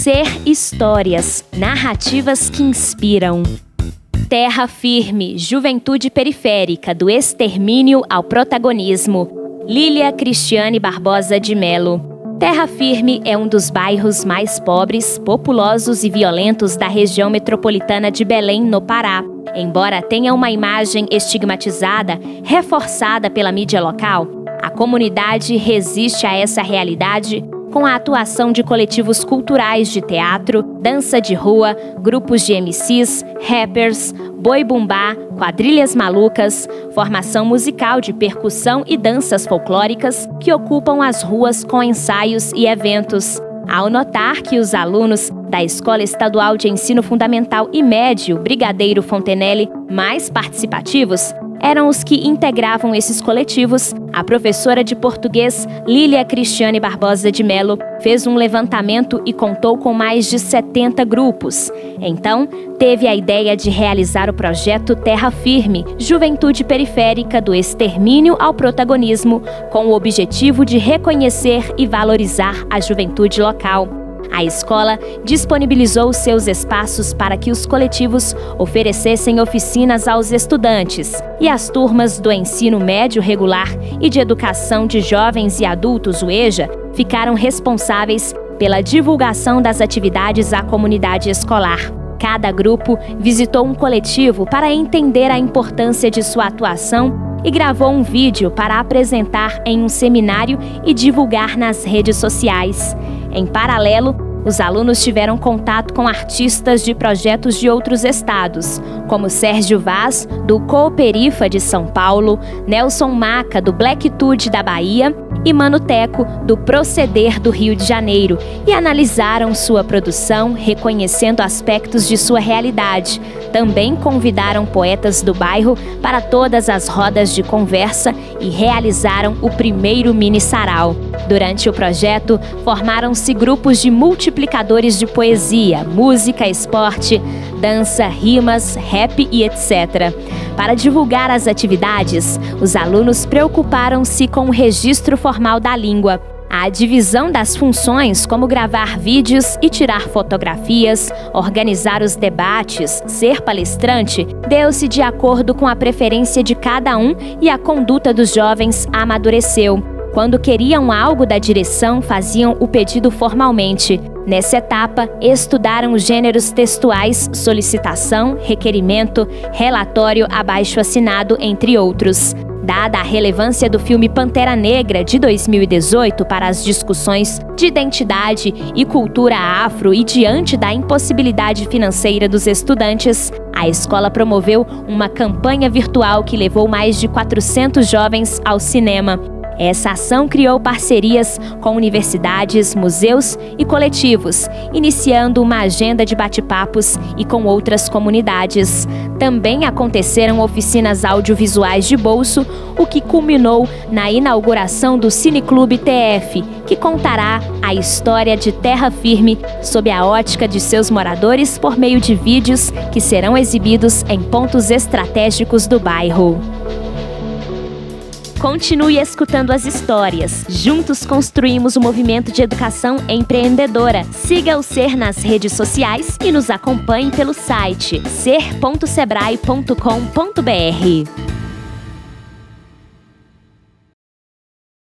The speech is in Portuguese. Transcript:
Ser histórias, narrativas que inspiram. Terra Firme, Juventude Periférica, do extermínio ao protagonismo. Lília Cristiane Barbosa de Melo. Terra Firme é um dos bairros mais pobres, populosos e violentos da região metropolitana de Belém, no Pará. Embora tenha uma imagem estigmatizada, reforçada pela mídia local, a comunidade resiste a essa realidade com a atuação de coletivos culturais de teatro, dança de rua, grupos de MCs, rappers, boi bumbá, quadrilhas malucas, formação musical de percussão e danças folclóricas que ocupam as ruas com ensaios e eventos. Ao notar que os alunos da Escola Estadual de Ensino Fundamental e Médio Brigadeiro Fontenelle mais participativos, eram os que integravam esses coletivos, a professora de português Lília Cristiane Barbosa de Melo fez um levantamento e contou com mais de 70 grupos. Então, teve a ideia de realizar o projeto Terra Firme, Juventude Periférica do Extermínio ao Protagonismo, com o objetivo de reconhecer e valorizar a juventude local. A escola disponibilizou seus espaços para que os coletivos oferecessem oficinas aos estudantes e as turmas do ensino médio regular e de educação de jovens e adultos, o EJA, ficaram responsáveis pela divulgação das atividades à comunidade escolar. Cada grupo visitou um coletivo para entender a importância de sua atuação e gravou um vídeo para apresentar em um seminário e divulgar nas redes sociais. Em paralelo, os alunos tiveram contato com artistas de projetos de outros estados, como Sérgio Vaz, do Cooperifa de São Paulo, Nelson Maca, do Blacktude da Bahia e Mano Teco, do Proceder do Rio de Janeiro, e analisaram sua produção, reconhecendo aspectos de sua realidade. Também convidaram poetas do bairro para todas as rodas de conversa e realizaram o primeiro mini sarau. Durante o projeto, formaram-se grupos de multiplicadores de poesia, música, esporte, dança, rimas, rap e etc. Para divulgar as atividades, os alunos preocuparam-se com o registro formal da língua. A divisão das funções, como gravar vídeos e tirar fotografias, organizar os debates, ser palestrante, deu-se de acordo com a preferência de cada um e a conduta dos jovens amadureceu. Quando queriam algo da direção, faziam o pedido formalmente. Nessa etapa, estudaram os gêneros textuais solicitação, requerimento, relatório abaixo assinado, entre outros. Dada a relevância do filme Pantera Negra de 2018 para as discussões de identidade e cultura afro e diante da impossibilidade financeira dos estudantes, a escola promoveu uma campanha virtual que levou mais de 400 jovens ao cinema. Essa ação criou parcerias com universidades, museus e coletivos, iniciando uma agenda de bate-papos e com outras comunidades. Também aconteceram oficinas audiovisuais de bolso, o que culminou na inauguração do Cineclube TF, que contará a história de Terra Firme sob a ótica de seus moradores por meio de vídeos que serão exibidos em pontos estratégicos do bairro. Continue escutando as histórias. Juntos construímos o movimento de educação empreendedora. Siga o Ser nas redes sociais e nos acompanhe pelo site ser.sebrae.com.br.